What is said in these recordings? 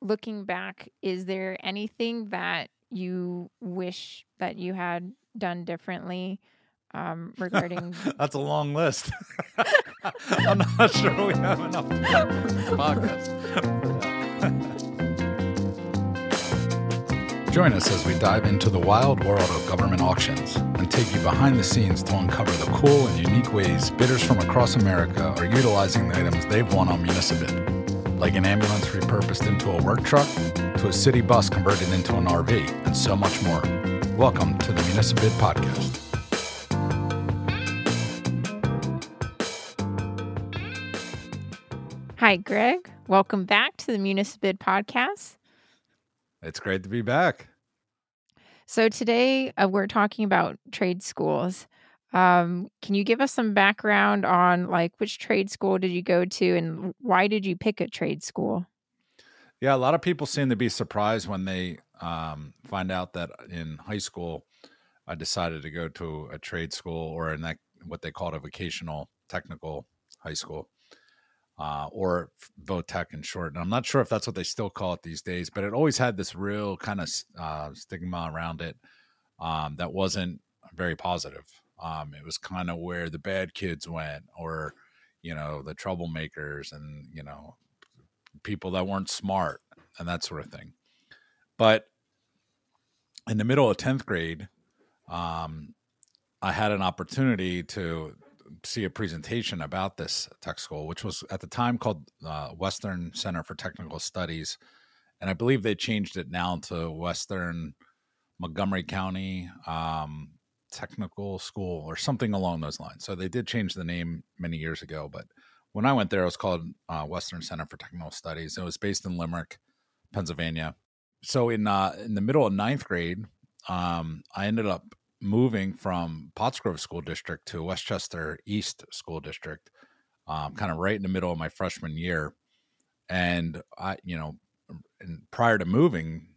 looking back, is there anything that you wish that you had done differently um, regarding? That's a long list. I'm not sure we have enough time for this podcast. Join us as we dive into the wild world of government auctions and take you behind the scenes to uncover the cool and unique ways bidders from across America are utilizing the items they've won on Municibid. Like an ambulance repurposed into a work truck, to a city bus converted into an RV, and so much more. Welcome to the Municibid Podcast. Hi, Greg. Welcome back to the Municibid Podcast. It's great to be back. So today uh, we're talking about trade schools. Um, can you give us some background on like which trade school did you go to and why did you pick a trade school? Yeah, a lot of people seem to be surprised when they um, find out that in high school I decided to go to a trade school or in that what they called a vocational technical high school uh, or Votech in short. And I'm not sure if that's what they still call it these days, but it always had this real kind of uh, stigma around it um, that wasn't very positive. Um, it was kind of where the bad kids went, or you know, the troublemakers, and you know, people that weren't smart and that sort of thing. But in the middle of tenth grade, um, I had an opportunity to see a presentation about this tech school, which was at the time called uh, Western Center for Technical Studies, and I believe they changed it now to Western Montgomery County um, Technical School or something along those lines. So they did change the name many years ago, but when I went there, it was called uh, Western Center for Technical Studies. It was based in Limerick, Pennsylvania. So in uh, in the middle of ninth grade, um, I ended up moving from Pottsgrove School District to West Chester East School District, um, kind of right in the middle of my freshman year. And I, you know, prior to moving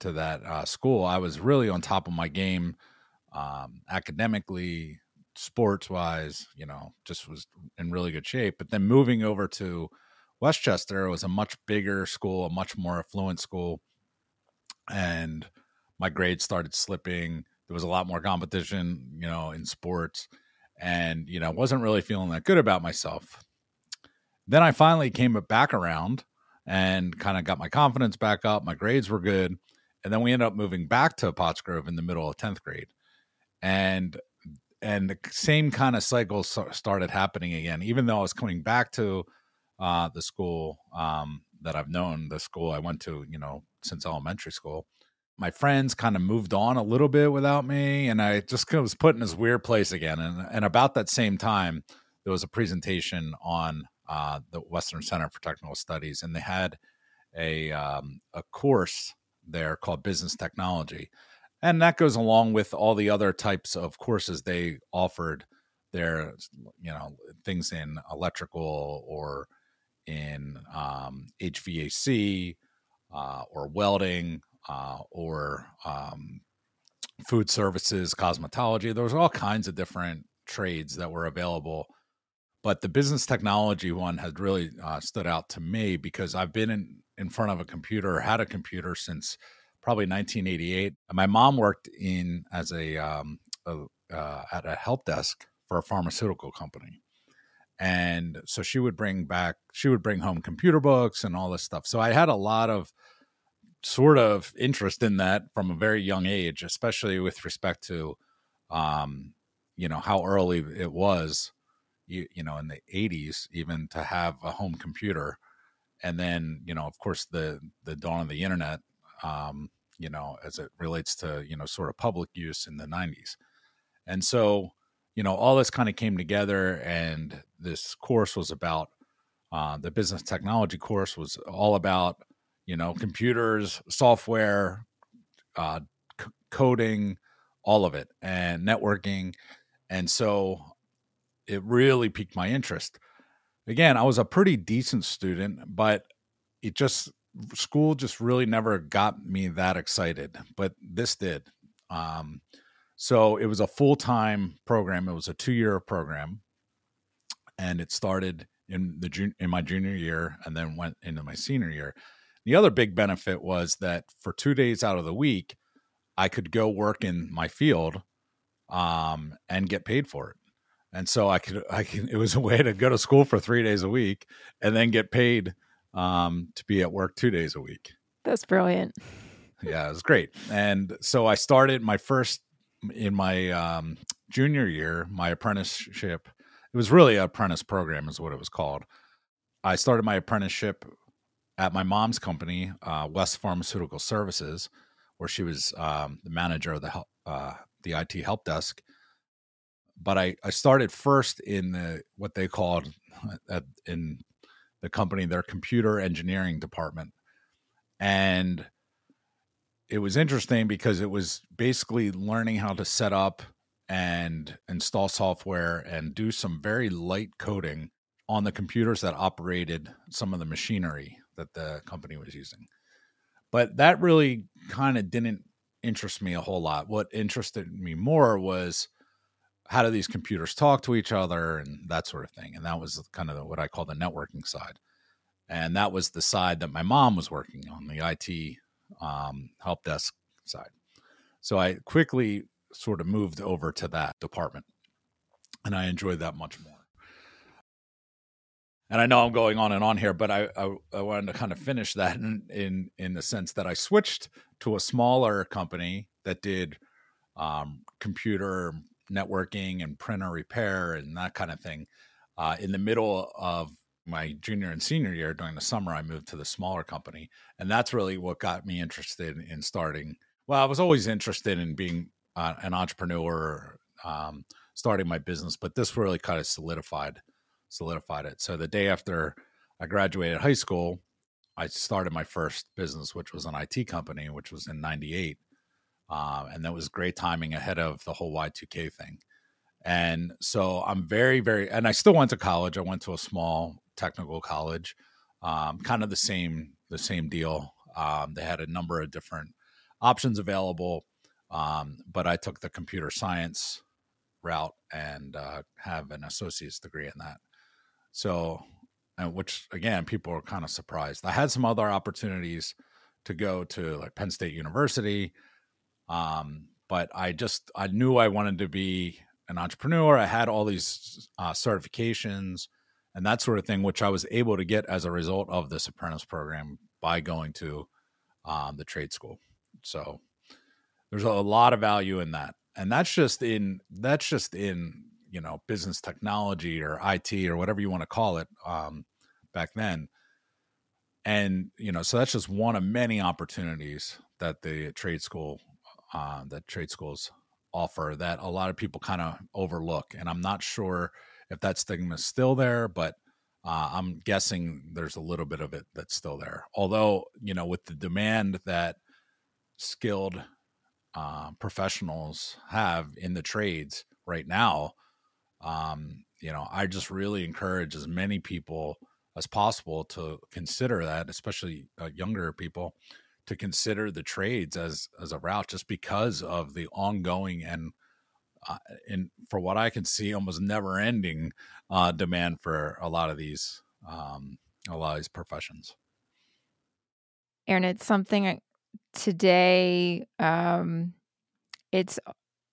to that uh, school, I was really on top of my game um, academically, sports wise, you know, just was in really good shape. But then moving over to West Chester, was a much bigger school, a much more affluent school. And my grades started slipping there was a lot more competition, you know, in sports, and you know, wasn't really feeling that good about myself. Then I finally came back around and kind of got my confidence back up. My grades were good, and then we ended up moving back to Pottsgrove in the middle of tenth grade, and and the same kind of cycle started happening again. Even though I was coming back to uh, the school um, that I've known, the school I went to, you know, since elementary school, my friends kind of moved on a little bit without me and i just was put in this weird place again and, and about that same time there was a presentation on uh, the western center for technical studies and they had a, um, a course there called business technology and that goes along with all the other types of courses they offered there you know things in electrical or in um, hvac uh, or welding uh, or um, food services, cosmetology. There was all kinds of different trades that were available. But the business technology one had really uh, stood out to me because I've been in, in front of a computer had a computer since probably 1988. My mom worked in as a, um, a uh, at a help desk for a pharmaceutical company. And so she would bring back, she would bring home computer books and all this stuff. So I had a lot of sort of interest in that from a very young age, especially with respect to, um, you know, how early it was, you, you know, in the 80s, even to have a home computer. And then, you know, of course, the the dawn of the internet, um, you know, as it relates to, you know, sort of public use in the 90s. And so, you know, all this kind of came together, and this course was about uh, the business technology course was all about you know, computers, software, uh, c- coding, all of it, and networking. And so it really piqued my interest. Again, I was a pretty decent student, but it just, school just really never got me that excited, but this did. Um, so it was a full time program. It was a two year program, and it started in the in my junior year, and then went into my senior year. The other big benefit was that for two days out of the week, I could go work in my field um, and get paid for it. And so I could, I can, it was a way to go to school for three days a week and then get paid um, to be at work two days a week. That's brilliant. Yeah, it was great. And so I started my first in my um, junior year, my apprenticeship. It was really an apprentice program, is what it was called. I started my apprenticeship at my mom's company, uh, West Pharmaceutical Services, where she was um, the manager of the uh, the IT help desk. But I, I started first in the what they called at, in the company their computer engineering department, and it was interesting because it was basically learning how to set up and install software and do some very light coding on the computers that operated some of the machinery that the company was using. But that really kind of didn't interest me a whole lot. What interested me more was how do these computers talk to each other and that sort of thing. And that was kind of what I call the networking side. And that was the side that my mom was working on, the IT um, help desk side. So I quickly sort of moved over to that department and I enjoyed that much more. And I know I'm going on and on here, but I, I, I wanted to kind of finish that in, in, in the sense that I switched to a smaller company that did um, computer networking and printer repair and that kind of thing. Uh, in the middle of my junior and senior year during the summer i moved to the smaller company and that's really what got me interested in starting well i was always interested in being uh, an entrepreneur um, starting my business but this really kind of solidified solidified it so the day after i graduated high school i started my first business which was an it company which was in 98 uh, and that was great timing ahead of the whole y2k thing and so i'm very very and i still went to college i went to a small technical college. Um, kind of the same the same deal. Um, they had a number of different options available, um, but I took the computer science route and uh, have an associate's degree in that. So, and which again, people are kind of surprised. I had some other opportunities to go to like Penn State University, um, but I just I knew I wanted to be an entrepreneur. I had all these uh, certifications and that sort of thing, which I was able to get as a result of this apprentice program by going to um, the trade school. So there's a lot of value in that, and that's just in that's just in you know business technology or IT or whatever you want to call it um, back then. And you know, so that's just one of many opportunities that the trade school uh, that trade schools offer that a lot of people kind of overlook. And I'm not sure if that stigma is still there, but uh, I'm guessing there's a little bit of it that's still there. Although, you know, with the demand that skilled uh, professionals have in the trades right now, um, you know, I just really encourage as many people as possible to consider that, especially uh, younger people, to consider the trades as as a route, just because of the ongoing and uh, and for what I can see, almost never ending uh, demand for a lot of these um, a lot of these professions. Aaron, it's something today. Um, it's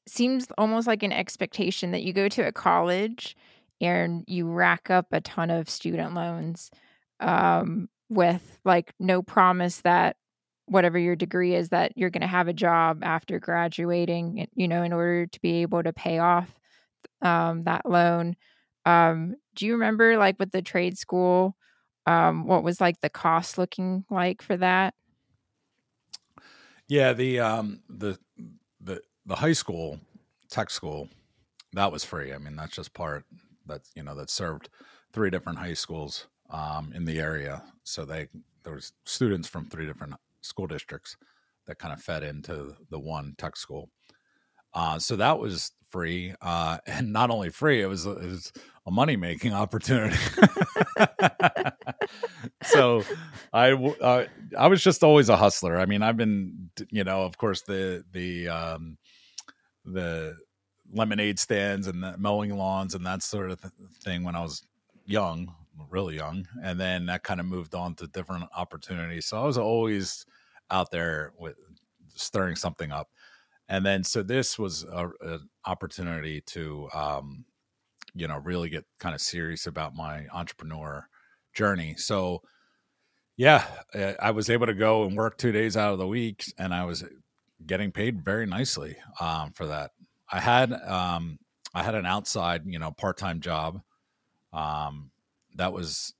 seems almost like an expectation that you go to a college and you rack up a ton of student loans um, with like no promise that whatever your degree is that you're going to have a job after graduating you know in order to be able to pay off um, that loan. Um, do you remember like with the trade school um, what was like the cost looking like for that? Yeah the um the the the high school tech school that was free. I mean that's just part that you know that served three different high schools um, in the area. So they there was students from three different school districts that kind of fed into the one tech school. Uh, so that was free, uh, and not only free, it was, it was a money making opportunity. so I uh, I was just always a hustler. I mean, I've been you know, of course the the um, the lemonade stands and the mowing lawns and that sort of thing when I was young, really young, and then that kind of moved on to different opportunities. So I was always out there with stirring something up, and then so this was an opportunity to, um, you know, really get kind of serious about my entrepreneur journey. So yeah, I was able to go and work two days out of the week, and I was getting paid very nicely um, for that. I had um, I had an outside, you know, part time job. Um, that was,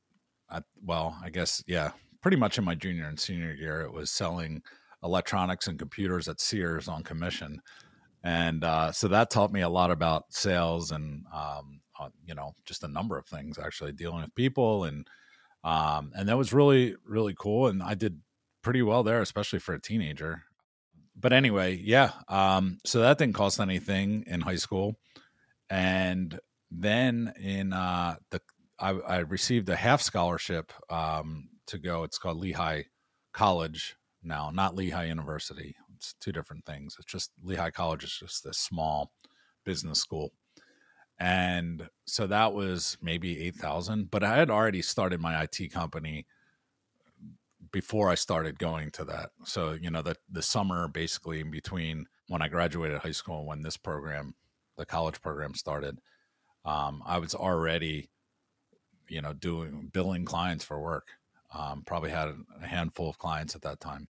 well, I guess, yeah, pretty much in my junior and senior year. It was selling electronics and computers at Sears on commission, and uh, so that taught me a lot about sales and um, uh, you know just a number of things. Actually, dealing with people and um, and that was really really cool. And I did pretty well there, especially for a teenager. But anyway, yeah. Um, so that didn't cost anything in high school, and then in uh, the I, I, received a half scholarship um, to go. It's called Lehigh College now, not Lehigh University. It's two different things. It's just Lehigh College is just this small business school and so that was maybe 8000 but i had already started my it company before i started going to that so you know the, the summer basically in between when i graduated high school and when this program the college program started um, i was already you know doing billing clients for work. Um, probably had a handful of clients at that time.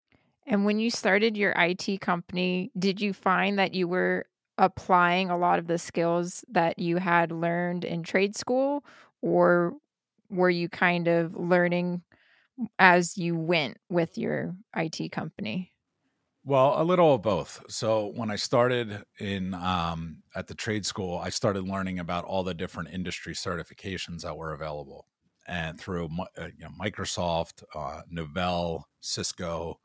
And when you started your it company did you find that you were applying a lot of the skills that you had learned in trade school? Or were you kind of learning as you went with your IT company? Well, a little of both. So when I started in um, at the trade school, I started learning about all the different industry certifications that were available, and through uh, you know, Microsoft, uh, Novell, Cisco,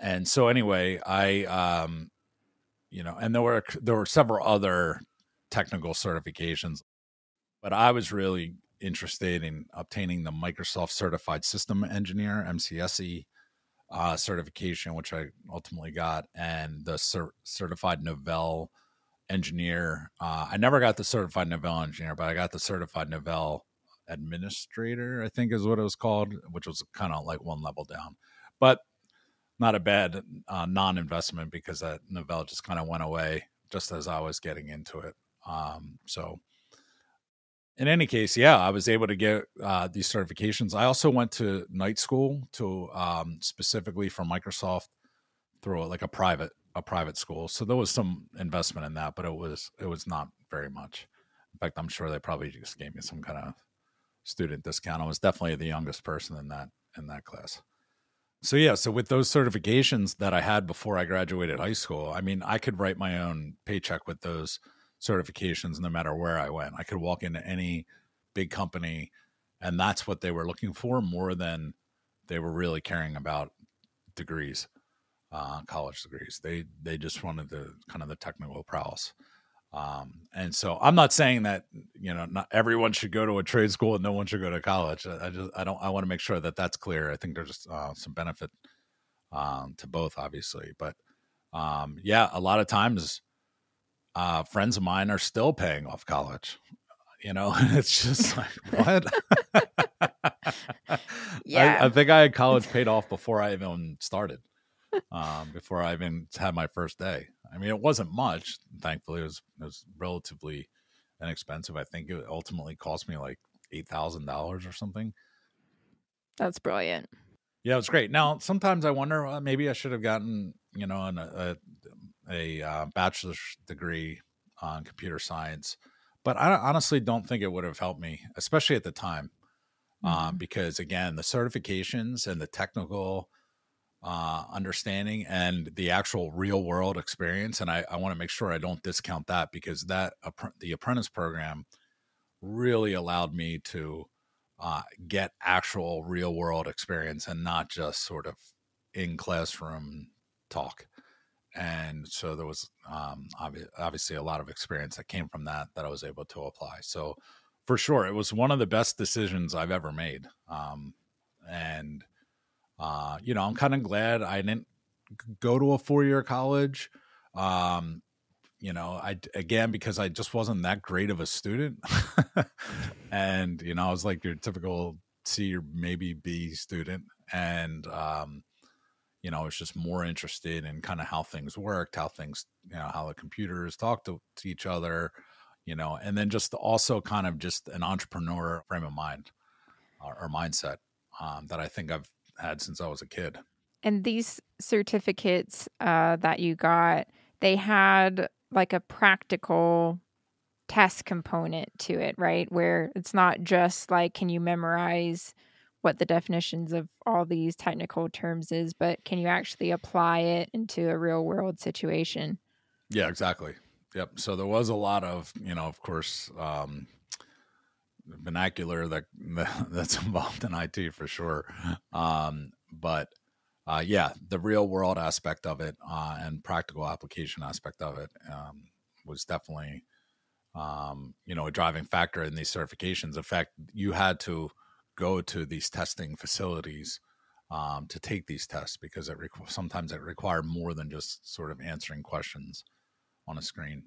and so anyway, I um, you know, and there were there were several other technical certifications, but I was really interested in obtaining the Microsoft Certified System Engineer (MCSE) uh, certification, which I ultimately got, and the cer- Certified Novell Engineer. Uh, I never got the Certified Novell Engineer, but I got the Certified Novell Administrator. I think is what it was called, which was kind of like one level down. But not a bad uh, non-investment because that Novell just kind of went away just as I was getting into it. Um, so, in any case, yeah, I was able to get uh, these certifications. I also went to night school to um, specifically for Microsoft through like a private a private school. So there was some investment in that, but it was it was not very much. In fact, I'm sure they probably just gave me some kind of student discount. I was definitely the youngest person in that in that class. So yeah, so with those certifications that I had before I graduated high school, I mean, I could write my own paycheck with those certifications no matter where I went. I could walk into any big company and that's what they were looking for more than they were really caring about degrees, uh, college degrees. They they just wanted the kind of the technical prowess. Um, and so I'm not saying that you know not everyone should go to a trade school and no one should go to college. I, just I don't I want to make sure that that's clear. I think there's uh, some benefit um, to both, obviously, but um, yeah, a lot of times uh, friends of mine are still paying off college. You know, it's just like what? yeah, I, I think I had college paid off before I even started um, before I even had my first day. I mean, it wasn't much. Thankfully, it was it was relatively inexpensive. I think it ultimately cost me like eight thousand dollars or something. That's brilliant. Yeah, it was great. Now, sometimes I wonder well, maybe I should have gotten you know an, a a uh, bachelor's degree on computer science, but I honestly don't think it would have helped me, especially at the time, um, mm-hmm. um, because again, the certifications and the technical uh, understanding and the actual real world experience. And I, I want to make sure I don't discount that because that the apprentice program really allowed me to uh, get actual real world experience and not just sort of in classroom talk. And so there was um, obvi- obviously a lot of experience that came from that that I was able to apply. So for sure, it was one of the best decisions I've ever made. Um, and uh, you know, I'm kind of glad I didn't go to a four year college. Um, you know, I again because I just wasn't that great of a student, and you know, I was like your typical C or maybe B student, and um, you know, I was just more interested in kind of how things worked, how things, you know, how the computers talk to, to each other, you know, and then just also kind of just an entrepreneur frame of mind or, or mindset um, that I think I've had since I was a kid. And these certificates uh, that you got, they had like a practical test component to it, right? Where it's not just like, can you memorize what the definitions of all these technical terms is, but can you actually apply it into a real world situation? Yeah, exactly. Yep. So there was a lot of, you know, of course, um, vernacular that that's involved in IT for sure. Um, but uh, yeah, the real world aspect of it uh, and practical application aspect of it um, was definitely, um, you know, a driving factor in these certifications. In fact, you had to go to these testing facilities um, to take these tests because it requ- sometimes it required more than just sort of answering questions on a screen.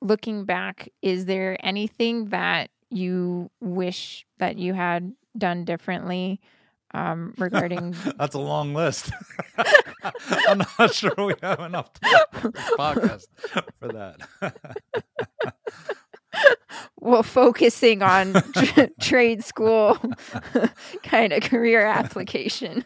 Looking back, is there anything that you wish that you had done differently um, regarding? That's a long list. I'm not sure we have enough podcast for that. well, focusing on tra- trade school kind of career application.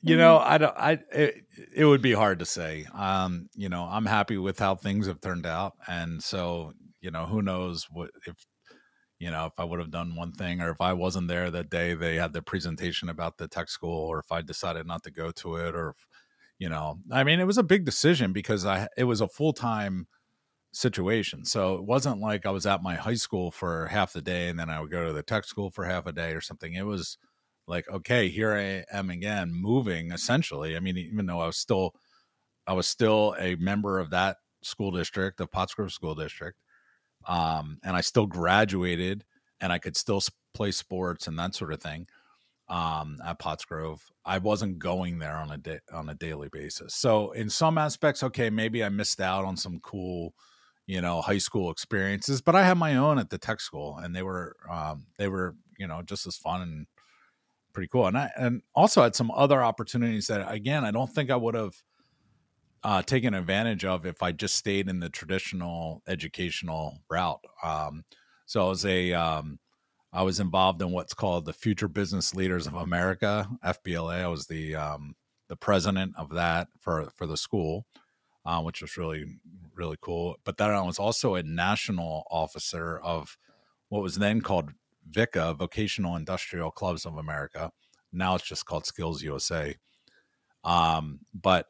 you know, I don't. I it, it would be hard to say. Um, you know, I'm happy with how things have turned out, and so you know, who knows what if you know if I would have done one thing, or if I wasn't there that day they had the presentation about the tech school, or if I decided not to go to it, or if, you know, I mean, it was a big decision because I it was a full time situation. So it wasn't like I was at my high school for half the day and then I would go to the tech school for half a day or something. It was like, okay, here I am again, moving essentially. I mean, even though I was still I was still a member of that school district, the Pottsgrove School District. Um, and I still graduated and I could still play sports and that sort of thing um, at Pottsgrove. I wasn't going there on a day on a daily basis. So in some aspects, okay, maybe I missed out on some cool, you know, high school experiences, but I had my own at the tech school, and they were um, they were you know just as fun and pretty cool. And I and also had some other opportunities that again I don't think I would have uh, taken advantage of if I just stayed in the traditional educational route. Um, so I was a um, I was involved in what's called the Future Business Leaders of America (FBLA). I was the um, the president of that for for the school, uh, which was really really cool. But then I was also a national officer of what was then called VICA (Vocational Industrial Clubs of America). Now it's just called Skills USA. Um, but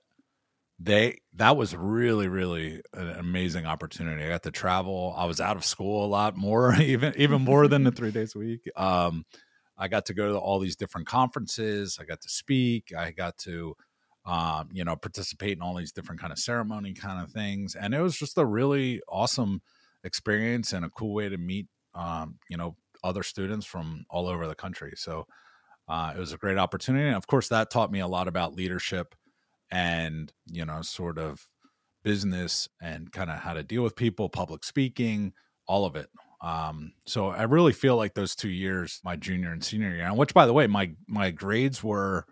they that was really really an amazing opportunity i got to travel i was out of school a lot more even even more than the three days a week um, i got to go to all these different conferences i got to speak i got to um, you know participate in all these different kind of ceremony kind of things and it was just a really awesome experience and a cool way to meet um, you know other students from all over the country so uh, it was a great opportunity and of course that taught me a lot about leadership and you know sort of business and kind of how to deal with people public speaking all of it um, so i really feel like those two years my junior and senior year which by the way my my grades were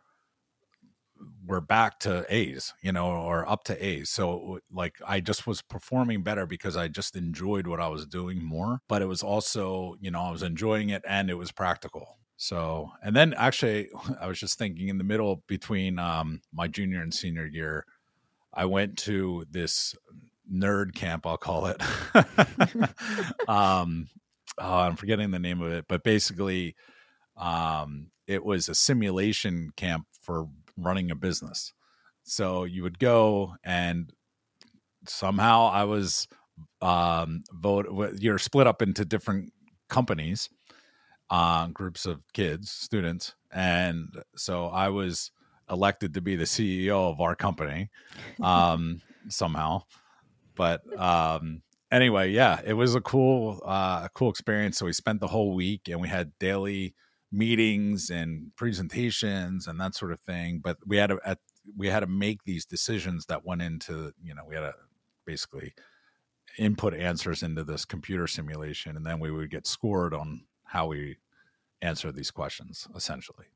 were back to a's you know or up to a's so like i just was performing better because i just enjoyed what i was doing more but it was also you know i was enjoying it and it was practical so, and then actually, I was just thinking in the middle between um, my junior and senior year, I went to this nerd camp, I'll call it. um, oh, I'm forgetting the name of it, but basically, um, it was a simulation camp for running a business. So you would go, and somehow I was um, vote. You're split up into different companies on groups of kids, students. And so I was elected to be the CEO of our company um, somehow. But um, anyway, yeah, it was a cool, uh, a cool experience. So we spent the whole week and we had daily meetings and presentations and that sort of thing. But we had to, at, we had to make these decisions that went into, you know, we had to basically input answers into this computer simulation, and then we would get scored on how we answer these questions. Essentially,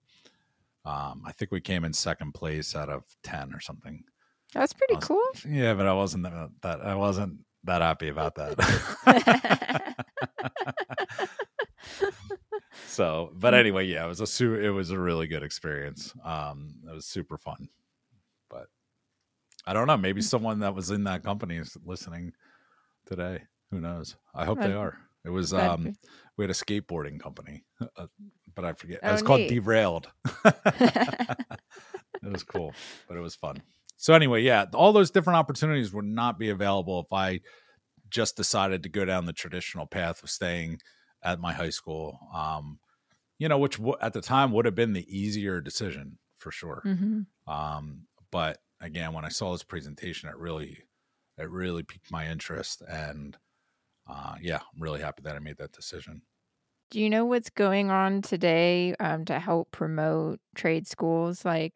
um, I think we came in second place out of ten or something. That's pretty Awesome. cool. Yeah, but I wasn't that, that I wasn't that happy about that. so, but anyway, yeah, it was a su- it was a really good experience. Um, it was super fun. But I don't know, maybe someone that was in that company is listening today. Who knows? I hope they are. It was um we had a skateboarding company, uh, but I forget. it Oh, was called. Derailed. it was cool, but it was fun. So anyway, yeah, all those different opportunities would not be available if I just decided to go down the traditional path of staying at my high school. Um, you know, which w- at the time would have been the easier decision for sure. Mhm. Um, but again, when I saw this presentation, it really, it really piqued my interest, and uh, yeah, I'm really happy that I made that decision. Do you know what's going on today um, to help promote trade schools? Like,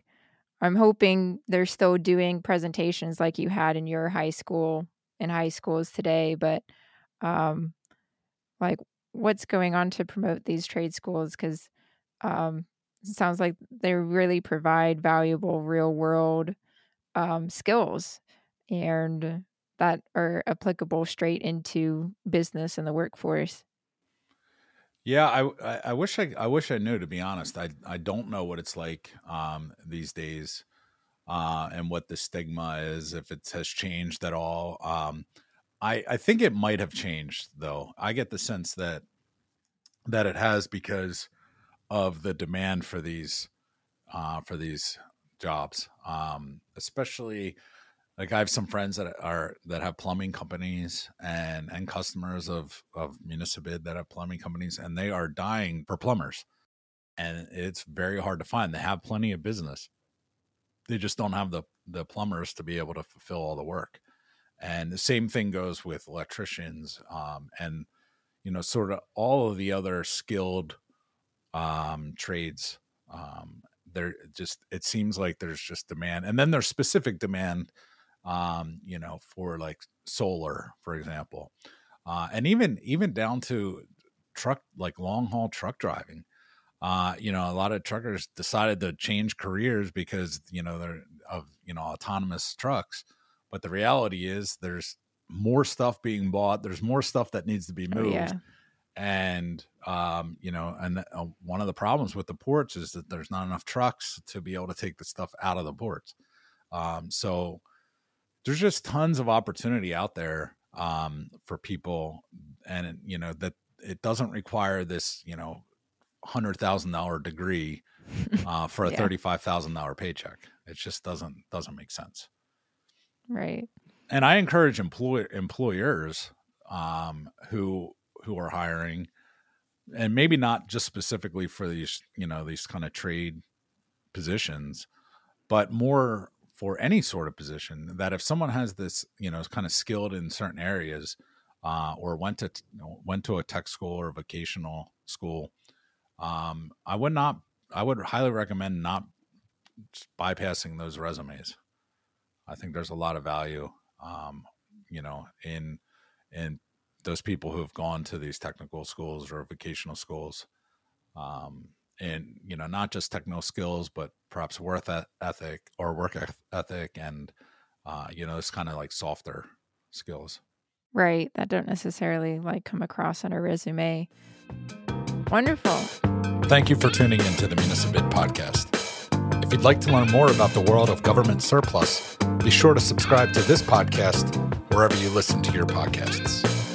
I'm hoping they're still doing presentations like you had in your high school in high schools today, but um, like, what's going on to promote these trade schools? Because um, it sounds like they really provide valuable real world um, skills and that are applicable straight into business and the workforce. Yeah, I, I, wish I, I wish I knew. To be honest, I, I don't know what it's like um, these days, uh, and what the stigma is, if it has changed at all. Um, I, I think it might have changed, though. I get the sense that that it has because of the demand for these uh, for these jobs, um, especially like I have some friends that are that have plumbing companies and and customers of of Municibid that have plumbing companies, and they are dying for plumbers, and it's very hard to find. They have plenty of business, they just don't have the the plumbers to be able to fulfill all the work. And the same thing goes with electricians, um, and you know, sort of all of the other skilled um, trades. Um, there just it seems like there's just demand, and then there's specific demand um, you know, for like solar, for example, uh, and even even down to truck like long haul truck driving. Uh, you know, a lot of truckers decided to change careers because you know they're of you know autonomous trucks, but the reality is there's more stuff being bought. There's more stuff that needs to be Oh, moved yeah. and um, you know, and uh, one of the problems with the ports is that there's not enough trucks to be able to take the stuff out of the ports. Um, so there's just tons of opportunity out there um, for people, and you know that it doesn't require this, you know, hundred thousand dollar degree uh, for a Yeah. thirty five thousand dollar paycheck. It just doesn't doesn't make sense Right. and I encourage employ employers um, who who are hiring, and maybe not just specifically for these you know these kind of trade positions, but more for any sort of position. That if someone has this you know is kind of skilled in certain areas, uh, or went to went to a tech school or vocational school, um, I would not. I would highly recommend not bypassing those resumes. I think there's a lot of value um, you know, in in those people who have gone to these technical schools or vocational schools, um, and you know, not just technical skills, but perhaps worth ethic or work ethic, and uh, you know, it's kind of like softer skills. Right. That don't necessarily like come across on a resume. Wonderful. Thank you for tuning into the Municibid podcast. You'd like to learn more about the world of government surplus, be sure to subscribe to this podcast wherever you listen to your podcasts.